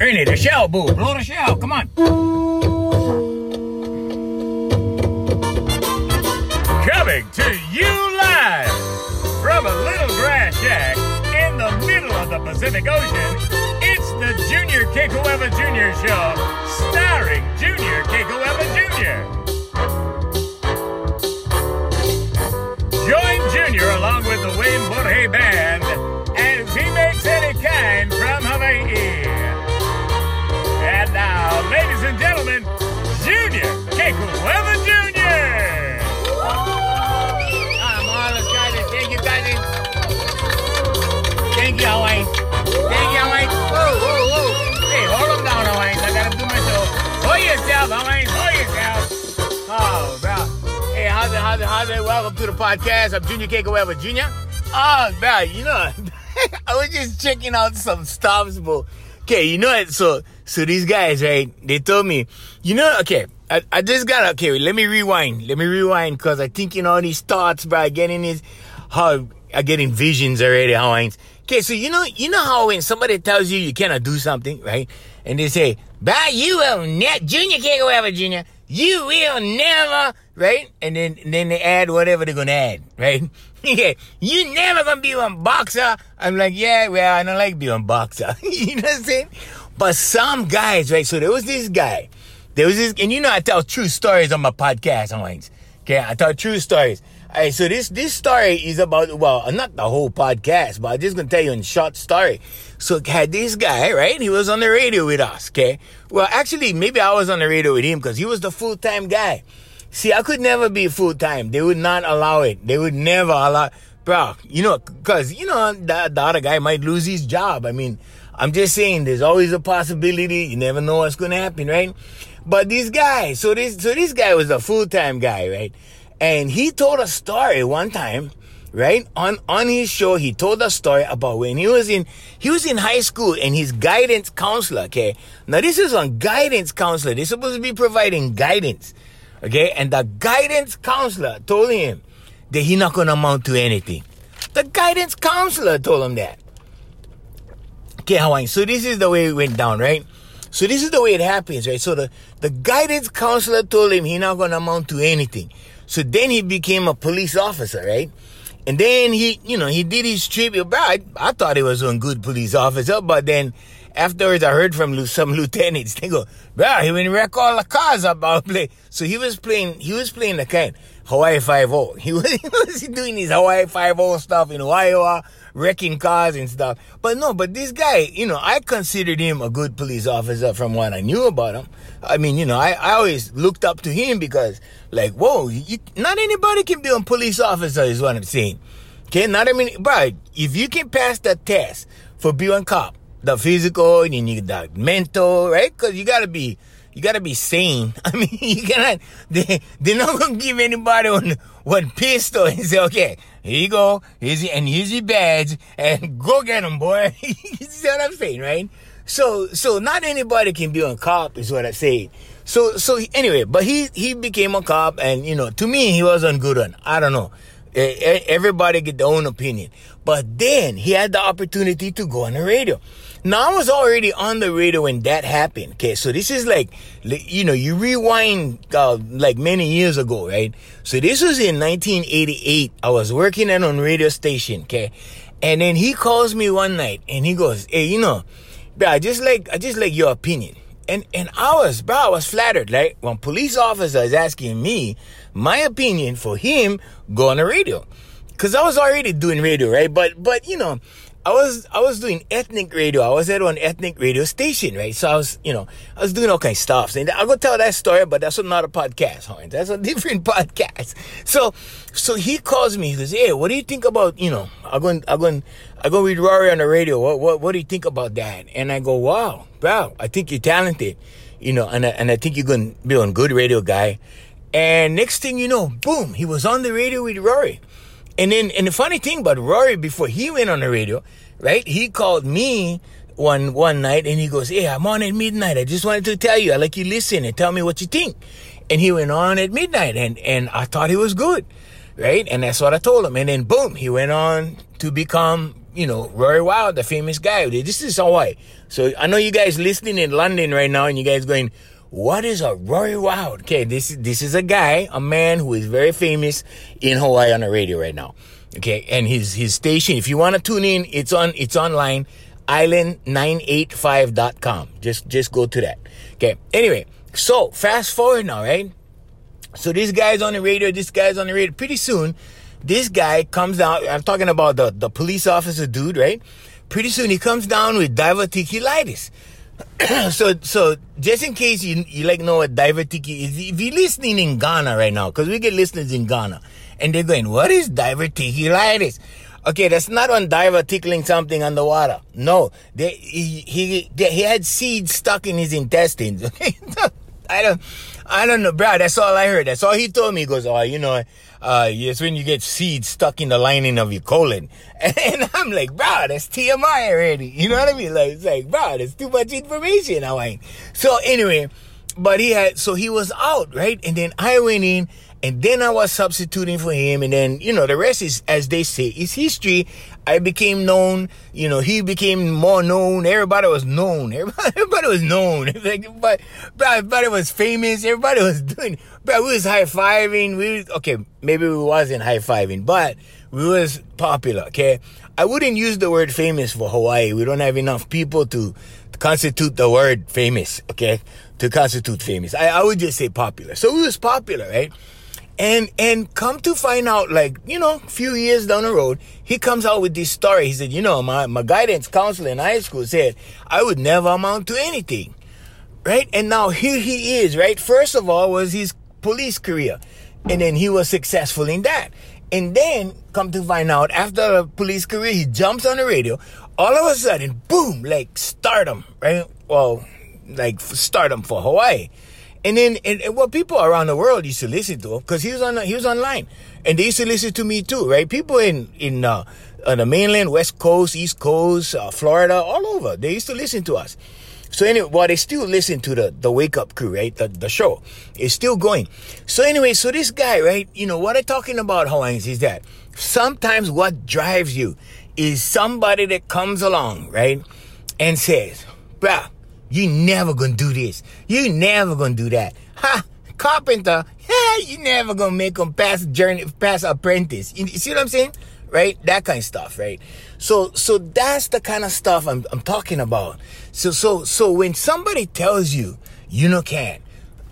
Ernie, the shell, boo. Blow the shell. Come on. Coming to you live from a little grass shack in the middle of the Pacific Ocean. It's the Junior Kekuewa Jr. Show, starring Junior Kekuewa Jr. Join Junior along with the Wayne Borje Band as he makes any kind from Hawaii. Ladies and gentlemen, Junior Kekuewa Jr. I'm all excited. Thank you, guys. Thank you, Hawaii. Thank you, Hawaii. Whoa, whoa, whoa. Hey, hold them down, Hawaii. I gotta do my show. Hold yourself, Hawaii. Hold yourself. Oh, bro. Hey, how's it, how's it, how's it? Welcome to the podcast. I'm Junior Kekuewa Jr. Oh, bro, you know, I was just checking out some stuff, but okay, you know it. So, so these guys, right? They told me, you know, okay, I, I just got okay. Let me rewind. Let me rewind because I think you know these thoughts, bro. Getting these, how I getting visions already. How I, okay, so you know, you know how when somebody tells you you cannot do something, right? And they say, "Bah, you will net Junior can't go ever, Junior. You will never, right?" And then and then they add whatever they're gonna add, right? yeah, you never gonna be a boxer. I'm like, yeah, well, I don't like being a boxer. you know what I'm saying? But some guys, right? So there was this guy. There was this, and you know, I tell true stories on my podcast, Hines. Okay, I tell true stories. All right, so this this story is about well, not the whole podcast, but I'm just gonna tell you in short story. So had this guy, right? He was on the radio with us. Okay, well, actually, maybe I was on the radio with him because he was the full time guy. See, I could never be full time. They would not allow it. They would never allow, bro. You know, because you know the, the other guy might lose his job. I mean, I'm just saying, there's always a possibility. You never know what's gonna happen, right? But this guy, so this, so this guy was a full time guy, right? And he told a story one time, right? On on his show, he told a story about when he was in he was in high school and his guidance counselor. Okay, now this is on guidance counselor. They're supposed to be providing guidance. Okay, and the guidance counselor told him that he not gonna amount to anything. The guidance counselor told him that. Okay, Hawaiian. So this is the way it went down, right? So this is the way it happens, right? So the, the guidance counselor told him he not gonna amount to anything. So then he became a police officer, right? And then he, you know, he did his trip. I, I thought he was a good police officer, but then afterwards I heard from some lieutenants. They go, bro, he went wreck all the cars about play. So he was playing, he was playing the kind Hawaii Five oh. O. He was, doing his Hawaii Five O stuff in Hawaii, wrecking cars and stuff. But no, but this guy, you know, I considered him a good police officer from what I knew about him. I mean, you know, I, I always looked up to him because, like, whoa, you, not anybody can be a police officer, is what I'm saying. Okay, not I mean, bro, if you can pass the test for being a cop, the physical, and you need the mental, right? Because you gotta be, you gotta be sane. I mean, you cannot. They they're not gonna give anybody one one pistol and say, okay, here you go, here's your, and here's your badge, and go get him, boy. you see what I'm saying, right? So so not anybody can be a cop, is what I say. So so anyway, but he he became a cop, and you know, to me, he wasn't good on. I don't know. Everybody get their own opinion. But then he had the opportunity to go on the radio. Now I was already on the radio when that happened. Okay, so this is like, you know, you rewind uh, like many years ago, right? So this was in 1988. I was working at a radio station. Okay, and then he calls me one night and he goes, "Hey, you know, bro, I just like I just like your opinion." And and I was, bro, I was flattered. Like when police officer is asking me my opinion for him go on the radio, because I was already doing radio, right? But but you know. I was I was doing ethnic radio. I was at an ethnic radio station, right? So I was, you know, I was doing all kind of stuff. And I'm gonna tell that story, but that's another podcast, Horns. That's a different podcast. So so he calls me, he goes, Hey, what do you think about, you know, I'm going I'm going I'm going with Rory on the radio. What what what do you think about that? And I go, Wow, wow, I think you're talented. You know, and I, and I think you're gonna be a good radio guy. And next thing you know, boom, he was on the radio with Rory. And then, and the funny thing about Rory, before he went on the radio, right? He called me one one night and he goes, "Hey, I'm on at midnight. I just wanted to tell you. I like you listen and tell me what you think." And he went on at midnight, and and I thought he was good, right? And that's what I told him. And then boom, he went on to become, you know, Rory Wild, the famous guy. This is Hawaii. So I know you guys listening in London right now and you guys going, what is a Rory Wild? Okay, this is this is a guy, a man who is very famous in Hawaii on the radio right now. Okay, and his his station, if you want to tune in, it's on it's online, island985.com. Just just go to that. Okay. Anyway, so fast forward now, right? So this guy's on the radio, this guy's on the radio. Pretty soon, this guy comes out. I'm talking about the, the police officer dude, right? Pretty soon he comes down with diverticulitis. so so just in case you you like know what diverticulitis is, if you're listening in Ghana right now, because we get listeners in Ghana, and they're going, "What is diverticulitis?" Okay, that's not on diver tickling something underwater. No, they, he he he had seeds stuck in his intestines. I don't I don't know, bro. That's all I heard. That's all he told me. He goes, "Oh, you know, uh, it's when you get seeds stuck in the lining of your colon. And I'm like, bro, that's TMI already. You know what I mean? Like, it's like, bro, that's too much information. I ain't. So anyway, but he had, so he was out, right? And then I went in and then I was substituting for him. And then, you know, the rest is, as they say, is history. I became known, you know, he became more known. Everybody was known. Everybody, everybody was known. but everybody was famous. Everybody was doing, but we was high fiving. We was, okay, maybe we wasn't high fiving, but we was popular. Okay. I wouldn't use the word famous for Hawaii. We don't have enough people to, to constitute the word famous. Okay. To constitute famous. I, I would just say popular. So we was popular, right? And and come to find out, like, you know, a few years down the road, he comes out with this story. He said, you know, my, my guidance counselor in high school said I would never amount to anything. Right? And now here he is, right? First of all was his police career. And then he was successful in that. And then come to find out after the police career, he jumps on the radio. All of a sudden, boom, like stardom, right? Well, like stardom for Hawaii. And then, and, and what people around the world used to listen to, because he was on, he was online, and they used to listen to me too, right? People in in uh, on the mainland, West Coast, East Coast, uh, Florida, all over, they used to listen to us. So anyway, well, they still listen to the the Wake Up Crew, right? The the show is still going. So anyway, so this guy, right? You know what I'm talking about, Hawaiians, is that sometimes what drives you is somebody that comes along, right, and says, "Bruh." You never gonna do this. You never gonna do that. Ha! Carpenter, yeah, you never gonna make him pass journey, pass apprentice. You, see what I'm saying? Right? That kind of stuff, right? So, so that's the kind of stuff I'm, I'm talking about. So, so, so when somebody tells you, you know, can't,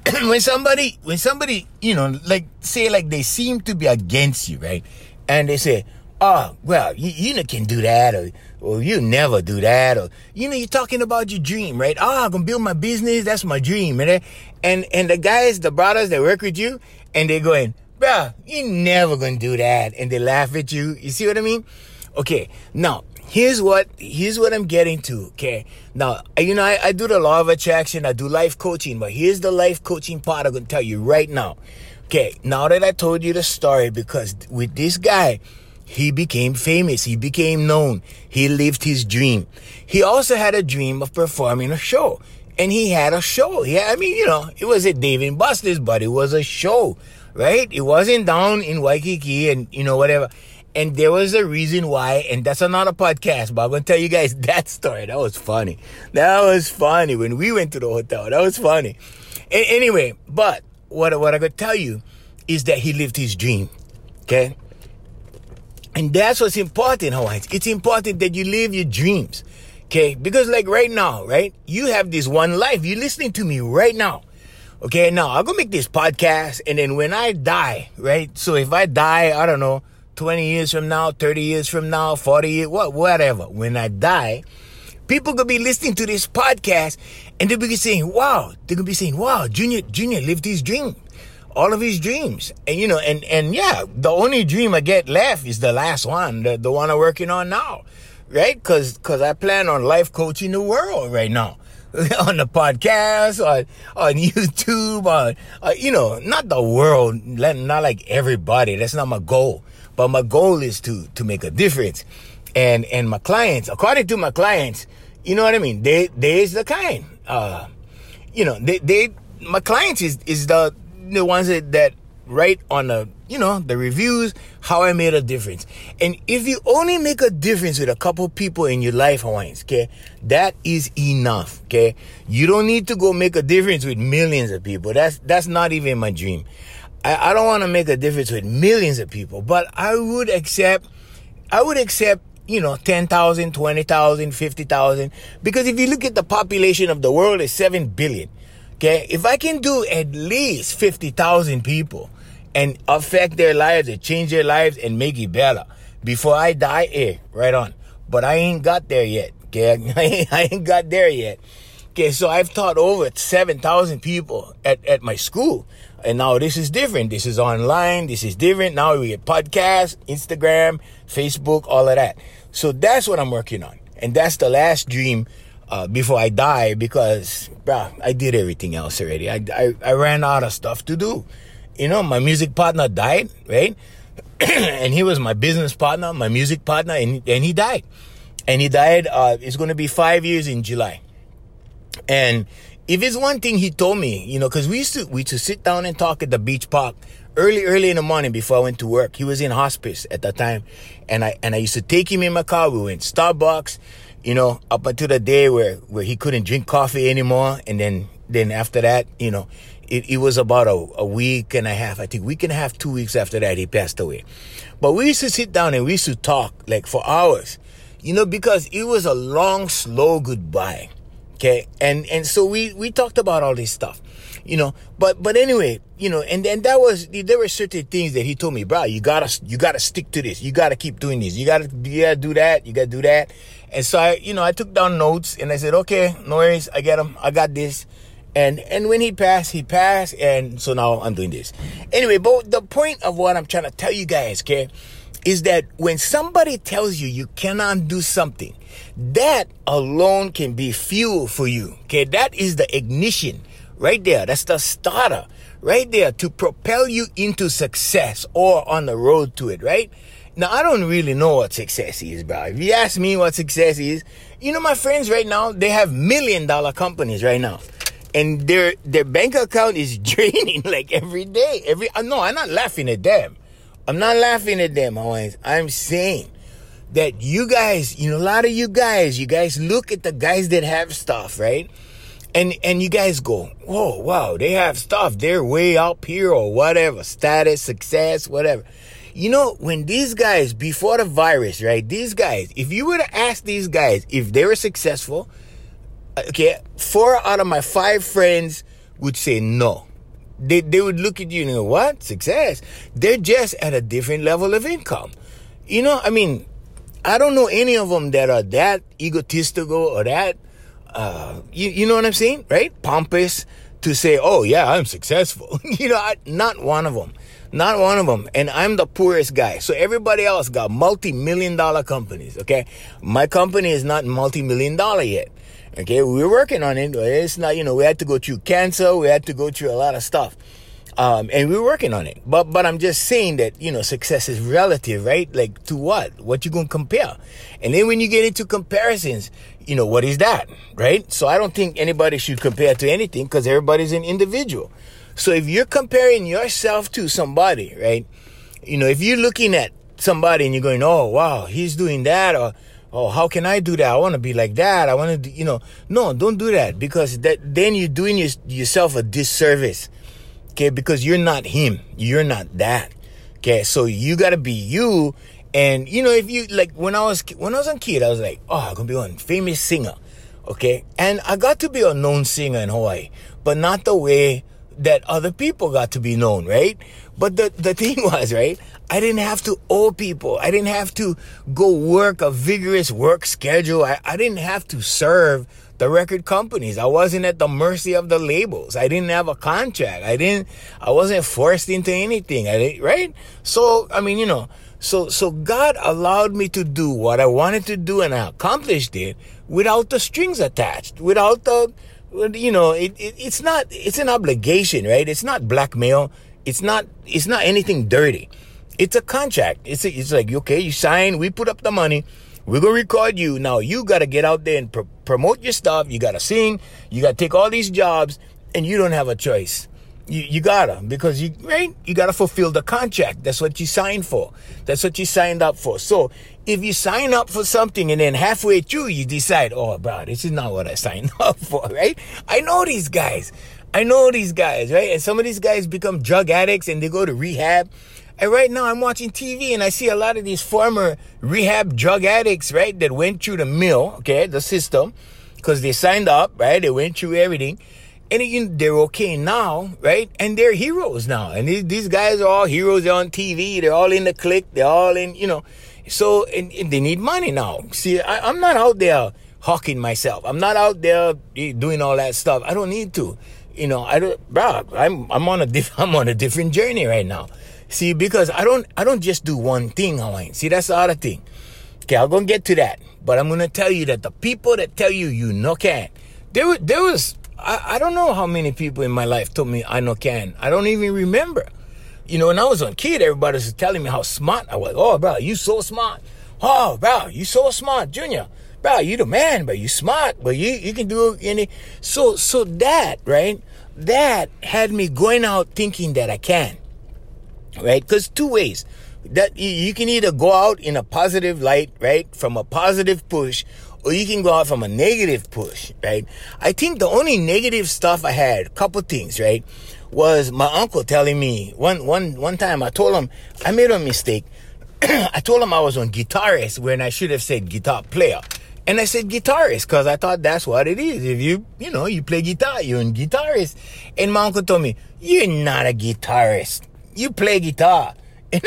when somebody, when somebody, you know, like, say, like they seem to be against you, right? And they say, oh, well, you, you can do that, or, or you never do that, or, you know, you're talking about your dream, right? Oh, I'm gonna build my business, that's my dream, and, and, and the guys, the brothers that work with you, and they're going, bruh, you never gonna do that, and they laugh at you, you see what I mean? Okay, now, here's what, here's what I'm getting to, okay? Now, you know, I, I do the law of attraction, I do life coaching, but here's the life coaching part I'm gonna tell you right now. Okay, now that I told you the story, because with this guy, he became famous. He became known. He lived his dream. He also had a dream of performing a show. And he had a show. Yeah, I mean, you know, it was at Dave and Buster's, but it was a show, right? It wasn't down in Waikiki and, you know, whatever. And there was a reason why, and that's another podcast, but I'm going to tell you guys that story. That was funny. That was funny when we went to the hotel. That was funny. A- anyway, but what, what I could tell you is that he lived his dream. Okay? And that's what's important, Hawaiians. It's important that you live your dreams. Okay? Because like right now, right? You have this one life. You're listening to me right now. Okay, now I'll go make this podcast and then when I die, right? So if I die, I don't know, 20 years from now, 30 years from now, 40 years, what, whatever. When I die, people could be listening to this podcast and they'll be saying, wow, they're gonna be saying, wow, Junior, Junior lived his dream all of his dreams. And you know, and and yeah, the only dream I get left is the last one, the, the one I'm working on now. Right? Cause cause I plan on life coaching the world right now. on the podcast, on on YouTube, on uh, you know, not the world, not like everybody. That's not my goal. But my goal is to to make a difference. And and my clients, according to my clients, you know what I mean? They they's the kind. Uh you know, they they my clients is is the the ones that, that write on the you know, the reviews, how I made a difference. And if you only make a difference with a couple people in your life, Hawaiians, okay, that is enough, okay? You don't need to go make a difference with millions of people. That's, that's not even my dream. I, I don't want to make a difference with millions of people, but I would accept, I would accept you know, 10,000, 20,000, 50,000. Because if you look at the population of the world is 7 billion. Okay. If I can do at least 50,000 people, and affect their lives and change their lives and make it better. Before I die, eh, right on. But I ain't got there yet. Okay, I ain't got there yet. Okay, so I've taught over 7,000 people at, at my school. And now this is different. This is online. This is different. Now we get podcasts, Instagram, Facebook, all of that. So that's what I'm working on. And that's the last dream uh, before I die because, bruh, I did everything else already. I, I, I ran out of stuff to do you know, my music partner died, right? and he was my business partner, my music partner, and, and he died. And he died, uh, it's going to be five years in July. And if it's one thing he told me, you know, because we used to we used to sit down and talk at the beach park early, early in the morning before I went to work. He was in hospice at that time, and I and I used to take him in my car. We went Starbucks, you know, up until the day where where he couldn't drink coffee anymore, and then then after that, you know, it, it was about a, a week and a half, I think, week and a half, two weeks after that, he passed away. But we used to sit down and we used to talk like for hours, you know, because it was a long, slow goodbye. Okay. And, and so we, we talked about all this stuff, you know, but, but anyway, you know, and then that was, there were certain things that he told me, bro, you gotta, you gotta stick to this. You gotta keep doing this. You gotta, you gotta do that. You gotta do that. And so I, you know, I took down notes and I said, okay, no worries. I get them. I got this. And and when he passed, he passed, and so now I'm doing this. Anyway, but the point of what I'm trying to tell you guys, okay, is that when somebody tells you you cannot do something, that alone can be fuel for you. Okay, that is the ignition right there. That's the starter right there to propel you into success or on the road to it, right? Now, I don't really know what success is, bro. If you ask me what success is, you know, my friends right now, they have million dollar companies right now and their their bank account is draining like every day. Every uh, no, I'm not laughing at them. I'm not laughing at them, Hawaiians. I'm saying that you guys, you know, a lot of you guys, you guys look at the guys that have stuff, right? And and you guys go, whoa, wow, they have stuff. They're way up here or whatever, status, success, whatever. You know, when these guys before the virus, right? These guys, if you were to ask these guys if they were successful, uh, okay, four out of my five friends would say no. They, they would look at you and go, what? Success. They're just at a different level of income. You know, I mean, I don't know any of them that are that egotistical or that, uh, you, you know what I'm saying? Right? Pompous to say, oh yeah, I'm successful. you know, I, not one of them. Not one of them. And I'm the poorest guy. So everybody else got multi-million dollar companies. Okay. My company is not multi-million dollar yet. Okay, we are working on it. It's not, you know, we had to go through cancer, we had to go through a lot of stuff. Um, and we are working on it. But but I'm just saying that, you know, success is relative, right? Like to what? What you gonna compare? And then when you get into comparisons, you know, what is that? Right? So I don't think anybody should compare to anything because everybody's an individual. So if you're comparing yourself to somebody, right? You know, if you're looking at somebody and you're going, oh wow, he's doing that or oh, how can I do that? I want to be like that. I want to, you know, no, don't do that because that then you're doing your, yourself a disservice. Okay, because you're not him. You're not that. Okay, so you gotta be you. And you know, if you like when I was when I was a kid, I was like, oh, I'm gonna be one famous singer. Okay, and I got to be a known singer in Hawaii, but not the way that other people got to be known, right? But the, the thing was, right? I didn't have to owe people. I didn't have to go work a vigorous work schedule. I, I didn't have to serve the record companies. I wasn't at the mercy of the labels. I didn't have a contract. I didn't, I wasn't forced into anything. I didn't, right? So, I mean, you know, so, so God allowed me to do what I wanted to do and I accomplished it without the strings attached, without the, you know, it, it, it's not, it's an obligation, right? It's not blackmail. It's not, it's not anything dirty. It's a contract. It's, a, it's like, okay, you sign, we put up the money. We're going to record you. Now you got to get out there and pr- promote your stuff. You got to sing. You got to take all these jobs and you don't have a choice. You, you gotta because you right you gotta fulfill the contract. That's what you signed for. That's what you signed up for. So if you sign up for something and then halfway through you decide, oh, bro, this is not what I signed up for, right? I know these guys. I know these guys, right? And some of these guys become drug addicts and they go to rehab. And right now I'm watching TV and I see a lot of these former rehab drug addicts, right? That went through the mill, okay, the system, because they signed up, right? They went through everything. And you they're okay now, right? And they're heroes now. And these, these guys are all heroes. They're on TV. They're all in the clique. They're all in, you know. So, and, and they need money now. See, I, I'm not out there hawking myself. I'm not out there eh, doing all that stuff. I don't need to. You know, I don't, bro, I'm, I'm on a diff, I'm on a different journey right now. See, because I don't, I don't just do one thing, Hawaiian. See, that's the other thing. Okay, I'm gonna get to that. But I'm gonna tell you that the people that tell you you no can, there, there was, I, I don't know how many people in my life told me I no can. I don't even remember. You know, when I was a kid, everybody was telling me how smart I was. Oh, bro, you so smart. Oh, bro, you so smart, Junior. Bro, you the man, but you smart, but you, you can do any. So, so that, right? That had me going out thinking that I can. Right? Because two ways. That you can either go out in a positive light, right? From a positive push, or you can go out from a negative push, right? I think the only negative stuff I had, a couple things, right? was my uncle telling me one one one time I told him I made a mistake. I told him I was on guitarist when I should have said guitar player. And I said guitarist because I thought that's what it is. If you, you know, you play guitar, you're a guitarist. And my uncle told me, you're not a guitarist. You play guitar.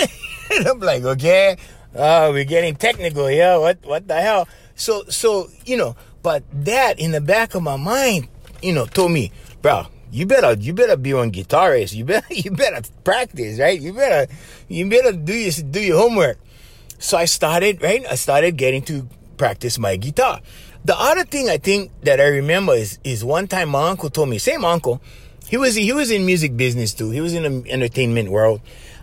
And I'm like, okay, uh, we're getting technical here. What, what the hell? So, so, you know, but that in the back of my mind, you know, told me, bro, you better you better be on guitarist. You better you better practice, right? You better you better do your do your homework. So I started, right? I started getting to practice my guitar. The other thing I think that I remember is is one time my uncle told me, same uncle, he was he was in music business too. He was in the entertainment world.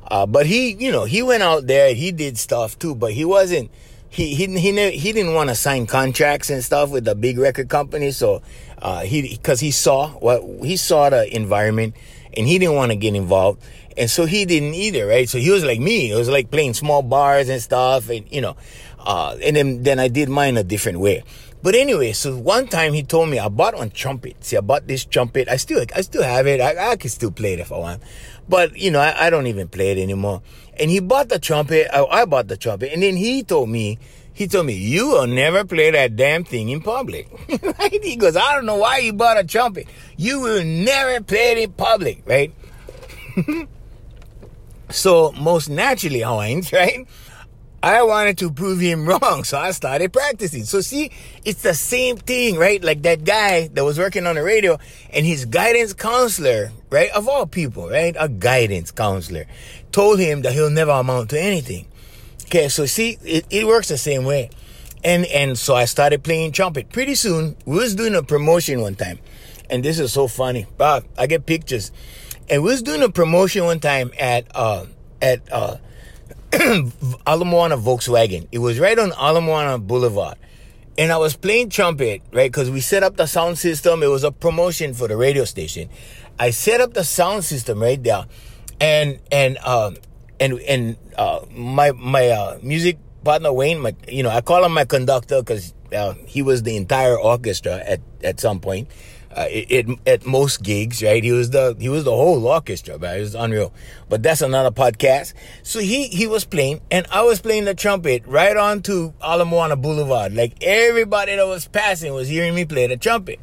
Uh, but he, you know, he went out there, he did stuff too, but he wasn't he he he, he didn't want to sign contracts and stuff with the big record company. So uh, he because he saw what he saw the environment and he didn't want to get involved, and so he didn't either, right? So he was like me. It was like playing small bars and stuff, and you know, uh, and then then I did mine a different way. But anyway, so one time he told me I bought one trumpet. See, I bought this trumpet. I still I still have it. I, I can still play it if I want. But you know, I, I don't even play it anymore. And he bought the trumpet. I, I bought the trumpet, and then he told me he told me, you will never play that damn thing in public. right? He goes, I don't know why you bought a trumpet. You will never play it in public, right? so most naturally, Hawaiians, right? I wanted to prove him wrong, so I started practicing. So see, it's the same thing, right? Like that guy that was working on the radio and his guidance counselor, right? Of all people, right? A guidance counselor told him that he'll never amount to anything. Okay, so see, it, it works the same way. And and so I started playing trumpet. Pretty soon, we was doing a promotion one time. And this is so funny. Bob, I get pictures. And we was doing a promotion one time at uh at uh Ala Moana Volkswagen. It was right on Ala Moana Boulevard. And I was playing trumpet, right? Because we set up the sound system. It was a promotion for the radio station. I set up the sound system right there. And and um and and uh, my my uh, music partner Wayne, my you know I call him my conductor because uh, he was the entire orchestra at at some point. Uh, it, it, at most gigs, right? He was the he was the whole orchestra, but it was unreal. But that's another podcast. So he he was playing, and I was playing the trumpet right onto Ala Moana Boulevard. Like everybody that was passing was hearing me play the trumpet.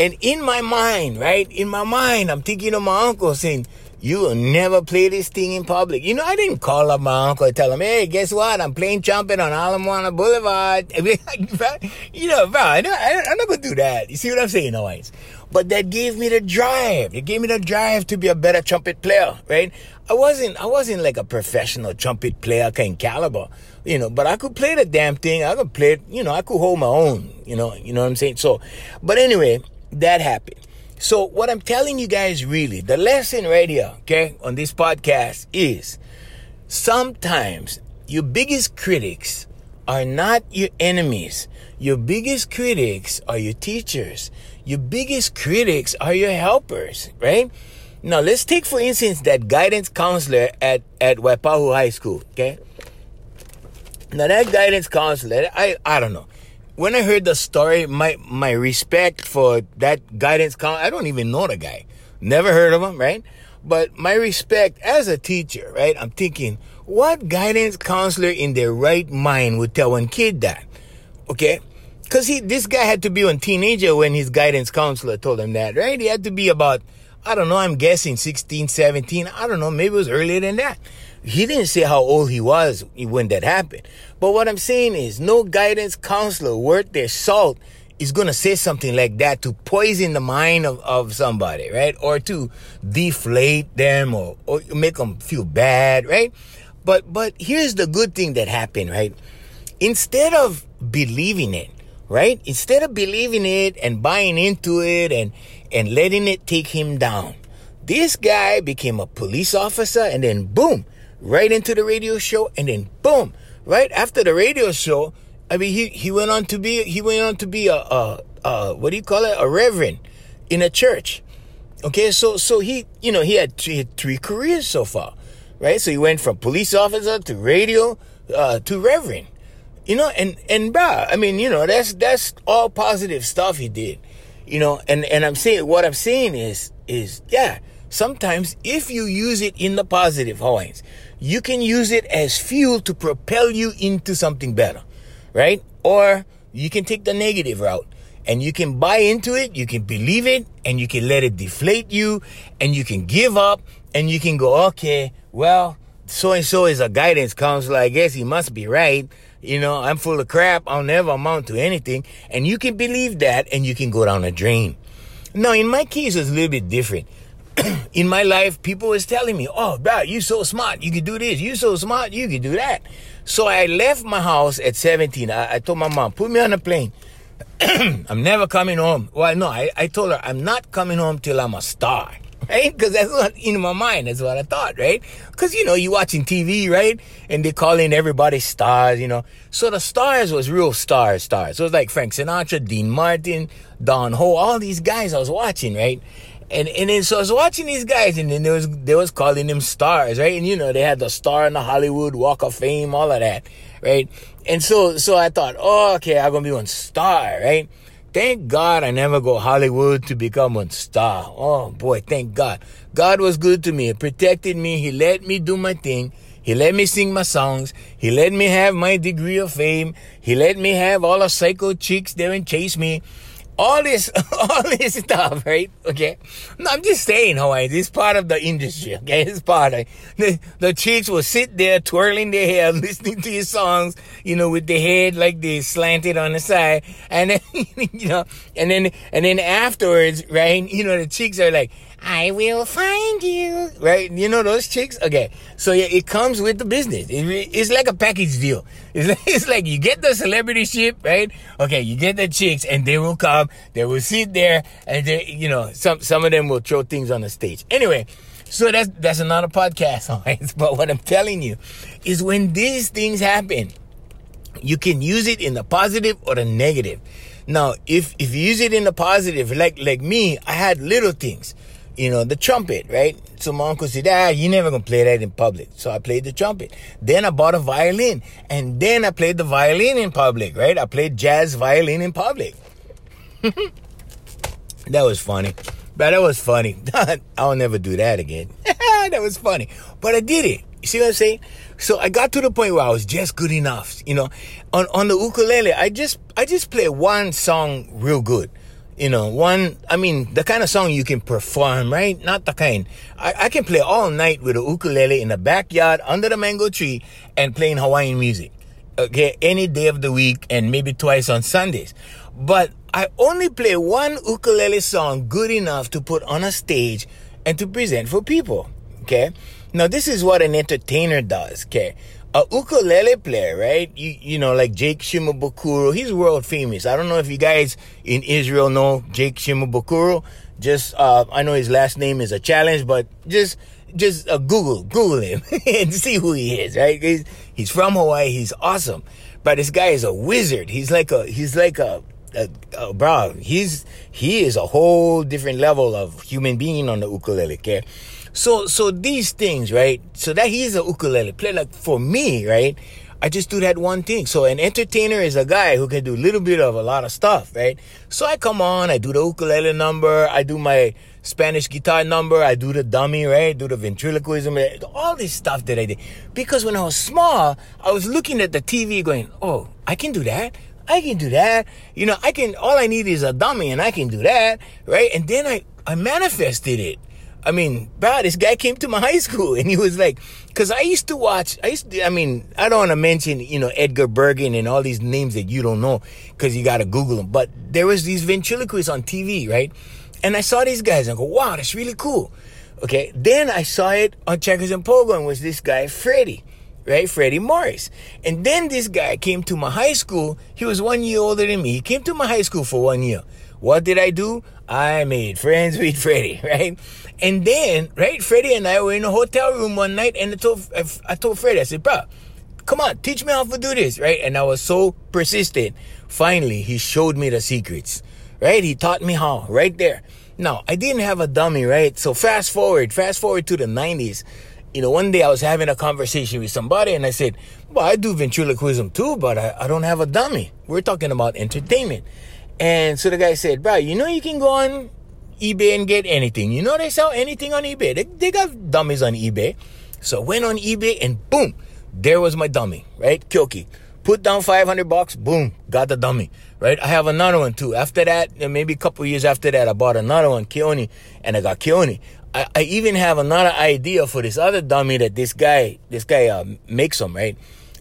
And in my mind, right, in my mind, I'm thinking of my uncle saying, you will never play this thing in public. You know, I didn't call up my uncle and tell him, hey, guess what? I'm playing trumpet on Ala Moana Boulevard. you know, bro, I, am not going to do that. You see what I'm saying, always? But that gave me the drive. It gave me the drive to be a better trumpet player, right? I wasn't, I wasn't like a professional trumpet player kind caliber, you know, but I could play the damn thing. I could play it, you know, I could hold my own, you know, you know what I'm saying? So, but anyway, that happened. So what I'm telling you guys really, the lesson right here, okay, on this podcast is sometimes your biggest critics are not your enemies. Your biggest critics are your teachers. Your biggest critics are your helpers, right? Now let's take for instance that guidance counselor at at Waipahu High School. Okay. Now that guidance counselor, I I don't know. When I heard the story, my my respect for that guidance counselor, I don't even know the guy. Never heard of him, right? But my respect as a teacher, right? I'm thinking, what guidance counselor in their right mind would tell one kid that? Okay? Cause he, this guy had to be a teenager when his guidance counselor told him that, right? He had to be about, I don't know, I'm guessing 16, 17. I don't know, maybe it was earlier than that. He didn't say how old he was when that happened. But what I'm saying is no guidance counselor worth their salt is going to say something like that to poison the mind of, of somebody, right? Or to deflate them or, or make them feel bad, right? But, but here's the good thing that happened, right? Instead of believing it, right? Instead of believing it and buying into it and, and letting it take him down, this guy became a police officer and then boom, right into the radio show and then boom, right after the radio show, I mean, he, he went on to be, he went on to be a, a, a, what do you call it? A reverend in a church. Okay. So, so he, you know, he had, he had three careers so far, right? So he went from police officer to radio, uh, to reverend, you know, and, and bruh, I mean, you know, that's, that's all positive stuff he did, you know, and, and I'm saying, what I'm saying is, is, yeah, sometimes if you use it in the positive, Hawaiians, you can use it as fuel to propel you into something better right? Or you can take the negative route and you can buy into it, you can believe it, and you can let it deflate you, and you can give up, and you can go, okay, well, so and so is a guidance counselor. I guess he must be right. You know, I'm full of crap. I'll never amount to anything. And you can believe that, and you can go down a drain. Now, in my case, it's a little bit different. in my life, people was telling me, oh, bro, you so smart. You can do this. You so smart. You can do that. So I left my house at 17. I, I told my mom, put me on a plane. I'm never coming home. Well, no, I, I told her, I'm not coming home till I'm a star. Right? Because that's what in my mind, that's what I thought, right? Because, you know, you watching TV, right? And they calling everybody stars, you know. So the stars was real stars, stars. So it was like Frank Sinatra, Dean Martin, Don Ho, all these guys I was watching, right? And and then so I was watching these guys, and then there was they was calling them stars, right? And you know they had the star in the Hollywood Walk of Fame, all of that, right? And so so I thought, oh, okay, I'm gonna be one star, right? Thank God I never go Hollywood to become one star. Oh boy, thank God. God was good to me. He protected me. He let me do my thing. He let me sing my songs. He let me have my degree of fame. He let me have all the psycho chicks there and chase me all this, all this stuff, right? Okay. No, I'm just saying, Hawaii, this part of the industry, okay? It's part of the, the chicks will sit there twirling their hair, listening to your songs, you know, with the head like this slanted on the side. And then, you know, and then, and then afterwards, right? You know, the chicks are like, I will find you. Right? You know those chicks? Okay. So yeah, it comes with the business. It, it's like a package deal. It's like, it's like you get the celebrity ship, right? Okay, you get the chicks and they will come, they will sit there and they, you know, some, some of them will throw things on the stage. Anyway, so that's, that's another podcast. Right? But what I'm telling you is when these things happen, you can use it in the positive or the negative. Now, if, if you use it in the positive, like, like me, I had little things you know, the trumpet, right? So my uncle said, ah, you're never gonna play that in public. So I played the trumpet. Then I bought a violin. And then I played the violin in public, right? I played jazz violin in public. that was funny. But that was funny. I'll never do that again. that was funny. But I did it. You see what I'm saying? So I got to the point where I was just good enough. You know, on, on the ukulele, I just I just play one song real good you know, one, I mean, the kind of song you can perform, right? Not the kind. I, I can play all night with a ukulele in the backyard under the mango tree and playing Hawaiian music. Okay, any day of the week and maybe twice on Sundays. But I only play one ukulele song good enough to put on a stage and to present for people. Okay. Now, this is what an entertainer does. Okay a ukulele player, right? You you know, like Jake Shimabukuro. He's world famous. I don't know if you guys in Israel know Jake Shimabukuro. Just uh, I know his last name is a challenge, but just just uh, Google Google him and see who he is. Right? He's, he's from Hawaii. He's awesome, but this guy is a wizard. He's like a he's like a bro, he's he is a whole different level of human being on the ukulele. Okay, so so these things, right? So that he's a ukulele player. Like for me, right? I just do that one thing. So an entertainer is a guy who can do a little bit of a lot of stuff, right? So I come on, I do the ukulele number, I do my Spanish guitar number, I do the dummy, right? Do the ventriloquism, eh, all this stuff that I did. Because when I was small, I was looking at the TV going, oh, I can do that. I can do that. You know, I can, all I need is a dummy and I can do that, right? And then I, I manifested it. I mean, bro, this guy came to my high school and he was like, cause I used to watch, I used to, I mean, I don't want to mention, you know, Edgar Bergen and all these names that you don't know cause you got to Google them. But there was these ventriloquists on TV, right? And I saw these guys and I go, wow, that's really cool. Okay. Then I saw it on Checkers and Pogo and was this guy, Freddie, right? Freddie Morris. And then this guy came to my high school. He was one year older than me. He came to my high school for one year. What did I do? I made friends with Freddie, right? And then, right, Freddie and I were in a hotel room one night, and I told I told Freddie, I said, "Bro, come on, teach me how to do this, right?" And I was so persistent. Finally, he showed me the secrets, right? He taught me how, right there. Now, I didn't have a dummy, right? So fast forward, fast forward to the '90s. You know, one day I was having a conversation with somebody, and I said, "Well, I do ventriloquism too, but I, I don't have a dummy." We're talking about entertainment. And so the guy said, bro, you know you can go on eBay and get anything. You know they sell anything on eBay. They, they got dummies on eBay. So went on eBay and boom, there was my dummy, right? Kyoki. Put down 500 bucks, boom, got the dummy, right? I have another one too. After that, maybe a couple years after that, I bought another one, Keone, and I got Keone. I, I even have another idea for this other dummy that this guy, this guy uh, makes them, right?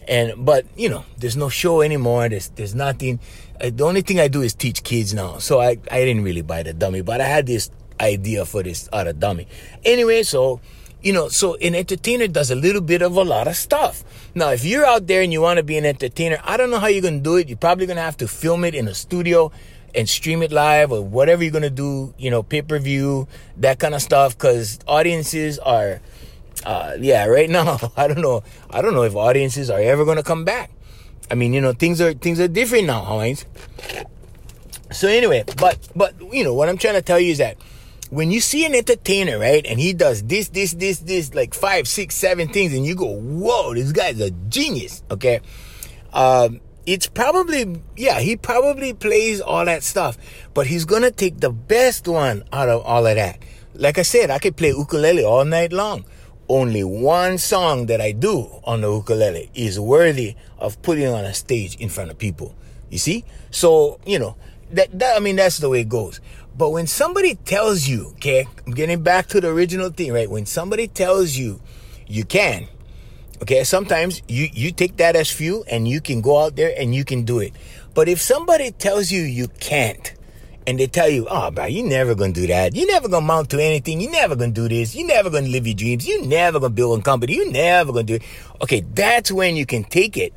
And but you know, there's no show anymore. There's there's nothing. The only thing I do is teach kids now. So I I didn't really buy the dummy, but I had this idea for this other dummy. Anyway, so you know, so an entertainer does a little bit of a lot of stuff. Now, if you're out there and you want to be an entertainer, I don't know how you're gonna do it. You're probably gonna have to film it in a studio and stream it live or whatever you're gonna do. You know, pay per view, that kind of stuff, because audiences are uh, yeah, right now, I don't know. I don't know if audiences are ever going to come back. I mean, you know, things are things are different now, Heinz. So anyway, but but you know what I'm trying to tell you is that when you see an entertainer, right, and he does this, this, this, this, like five, six, seven things, and you go, "Whoa, this guy's a genius." Okay, um, it's probably yeah, he probably plays all that stuff, but he's gonna take the best one out of all of that. Like I said, I could play ukulele all night long only one song that I do on the ukulele is worthy of putting on a stage in front of people. You see? So, you know, that, that I mean that's the way it goes. But when somebody tells you, okay, I'm getting back to the original thing, right? When somebody tells you you can, okay, sometimes you you take that as few and you can go out there and you can do it. But if somebody tells you you can't, and they tell you, oh, bro, you never gonna do that. You never gonna mount to anything. You never gonna do this. You never gonna live your dreams. You never gonna build a company. You never gonna do it. Okay, that's when you can take it.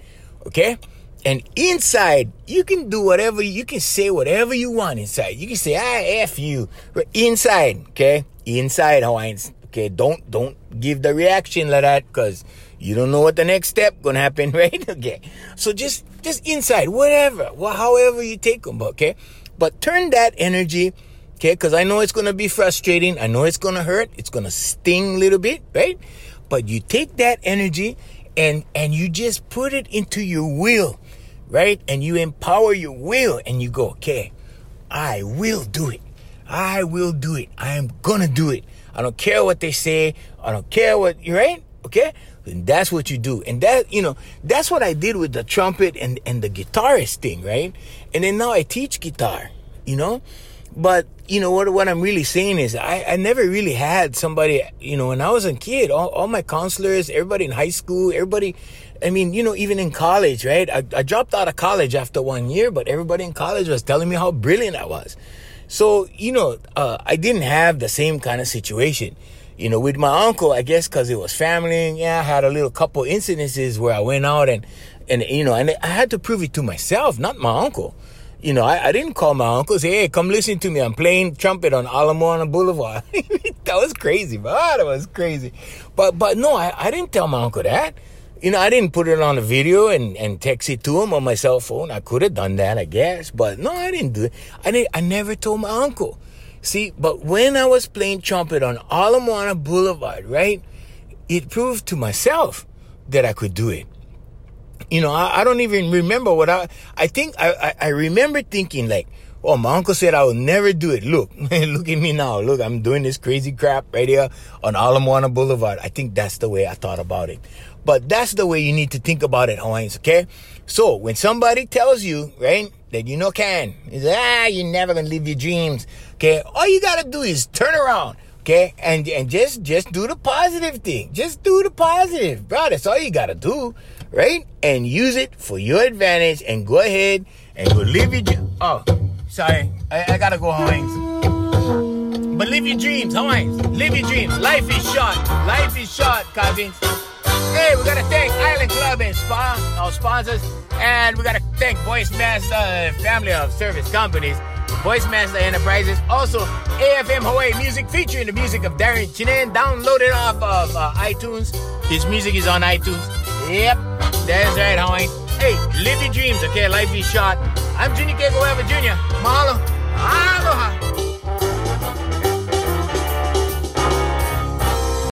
Okay? And inside, you can do whatever, you can say whatever you want inside. You can say, I F F you. Inside, okay? Inside Hawaiians. Okay, don't, don't give the reaction like that, because you don't know what the next step gonna happen, right? Okay. So just, just inside, whatever, however you take them, okay? But turn that energy, okay? Because I know it's going to be frustrating. I know it's going to hurt. It's going to sting a little bit, right? But you take that energy and and you just put it into your will, right? And you empower your will and you go, okay, I will do it. I will do it. I am gonna do it. I don't care what they say. I don't care what you right? Okay? And that's what you do. And that, you know, that's what I did with the trumpet and, and the guitarist thing, right? And then now I teach guitar, you know? But, you know, what, what I'm really saying is I, I never really had somebody, you know, when I was a kid, all, all my counselors, everybody in high school, everybody, I mean, you know, even in college, right? I, I dropped out of college after one year, but everybody in college was telling me how brilliant I was. So, you know, uh, I didn't have the same kind of situation you know, with my uncle, I guess because it was family, yeah, I had a little couple incidences where I went out and, and, you know, and I had to prove it to myself, not my uncle. You know, I, I didn't call my uncle, say, hey, come listen to me. I'm playing trumpet on Ala Moana Boulevard. that was crazy, man. Ah, that was crazy. But, but no, I, I didn't tell my uncle that. you know, I didn't put it on a video and, and text it to him on my cell phone. I could have done that, I guess, but no, I didn't do it. I didn't, I never told my uncle. See, but when I was playing trumpet on Ala Moana Boulevard, right, it proved to myself that I could do it. You know, I, I don't even remember what I, I think, I, I, I remember thinking like, oh, my uncle said I will never do it. Look, look at me now. Look, I'm doing this crazy crap right here on Ala Moana Boulevard. I think that's the way I thought about it. But that's the way you need to think about it, Hawaiians, okay? So when somebody tells you, right, that you know can, is ah, you're never gonna live your dreams. Okay, all you gotta do is turn around, okay, and and just just do the positive thing. Just do the positive, bro. That's all you gotta do, right? And use it for your advantage, and go ahead and go live your. Oh, sorry, I, I gotta go, Hawaiians. But live your dreams, Hawaiians. Live your dreams. Life is short. Life is short, Calvins. Hey, we gotta thank Island Club and Spa, our sponsors, and we gotta thank Voice Master family of service companies, Voice Master Enterprises, also AFM Hawaii music featuring the music of Darren Chinen, downloaded off of uh, iTunes. His music is on iTunes. Yep, that's right, Hawaii. Hey, live your dreams, okay? Life is short. I'm Junior Kekuewa Jr. Mahalo. Aloha.